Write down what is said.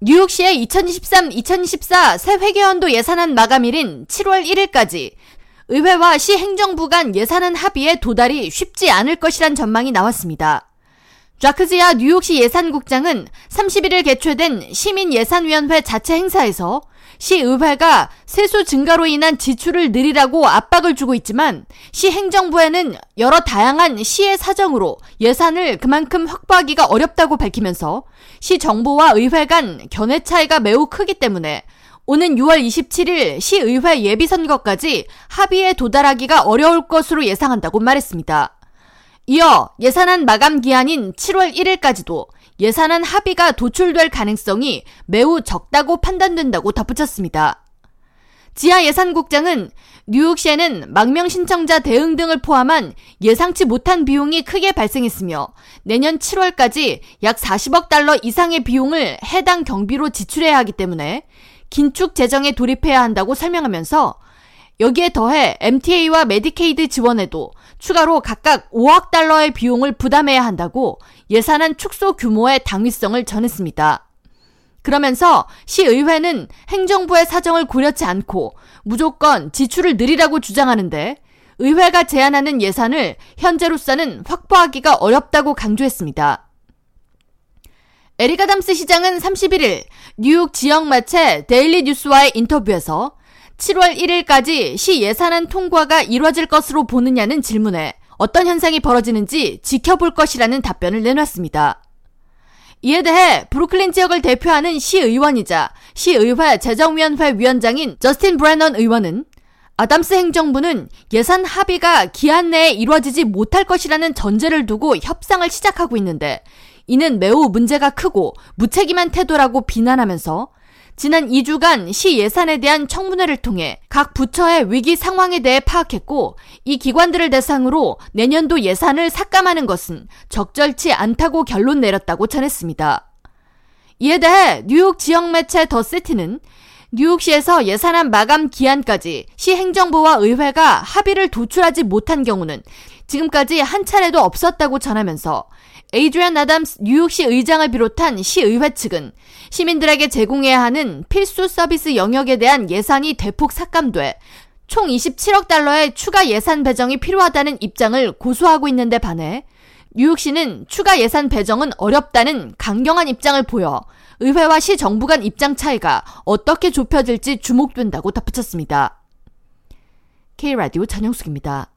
뉴욕시의 2023-2024 새 회계연도 예산안 마감일인 7월 1일까지 의회와 시 행정부 간 예산안 합의에 도달이 쉽지 않을 것이란 전망이 나왔습니다. 좌크지아 뉴욕시 예산국장은 31일 개최된 시민예산위원회 자체 행사에서 시의회가 세수 증가로 인한 지출을 늘리라고 압박을 주고 있지만 시 행정부에는 여러 다양한 시의 사정으로 예산을 그만큼 확보하기가 어렵다고 밝히면서 시 정부와 의회 간 견해 차이가 매우 크기 때문에 오는 6월 27일 시의회 예비선거까지 합의에 도달하기가 어려울 것으로 예상한다고 말했습니다. 이어 예산안 마감 기한인 7월 1일까지도 예산안 합의가 도출될 가능성이 매우 적다고 판단된다고 덧붙였습니다. 지하 예산국장은 뉴욕시에는 망명 신청자 대응 등을 포함한 예상치 못한 비용이 크게 발생했으며 내년 7월까지 약 40억 달러 이상의 비용을 해당 경비로 지출해야 하기 때문에 긴축 재정에 돌입해야 한다고 설명하면서 여기에 더해 MTA와 메디케이드 지원에도 추가로 각각 5억 달러의 비용을 부담해야 한다고 예산안 축소 규모의 당위성을 전했습니다. 그러면서 시의회는 행정부의 사정을 고려치 않고 무조건 지출을 늘리라고 주장하는데 의회가 제안하는 예산을 현재로서는 확보하기가 어렵다고 강조했습니다. 에릭 아담스 시장은 31일 뉴욕 지역 매체 데일리 뉴스와의 인터뷰에서 7월 1일까지 시 예산안 통과가 이뤄질 것으로 보느냐는 질문에 어떤 현상이 벌어지는지 지켜볼 것이라는 답변을 내놨습니다. 이에 대해 브루클린 지역을 대표하는 시의원이자 시의회 재정위원회 위원장인 저스틴 브래넌 의원은 아담스 행정부는 예산 합의가 기한 내에 이루어지지 못할 것이라는 전제를 두고 협상을 시작하고 있는데 이는 매우 문제가 크고 무책임한 태도라고 비난하면서 지난 2주간 시 예산에 대한 청문회를 통해 각 부처의 위기 상황에 대해 파악했고 이 기관들을 대상으로 내년도 예산을 삭감하는 것은 적절치 않다고 결론 내렸다고 전했습니다. 이에 대해 뉴욕 지역 매체 더 시티는 뉴욕시에서 예산안 마감 기한까지 시 행정부와 의회가 합의를 도출하지 못한 경우는 지금까지 한 차례도 없었다고 전하면서 에이드리안 나담스 뉴욕시 의장을 비롯한 시의회 측은 시민들에게 제공해야 하는 필수 서비스 영역에 대한 예산이 대폭 삭감돼 총 27억 달러의 추가 예산 배정이 필요하다는 입장을 고수하고 있는데 반해 뉴욕시는 추가 예산 배정은 어렵다는 강경한 입장을 보여 의회와 시 정부 간 입장 차이가 어떻게 좁혀질지 주목된다고 덧붙였습니다. K라디오 전영숙입니다.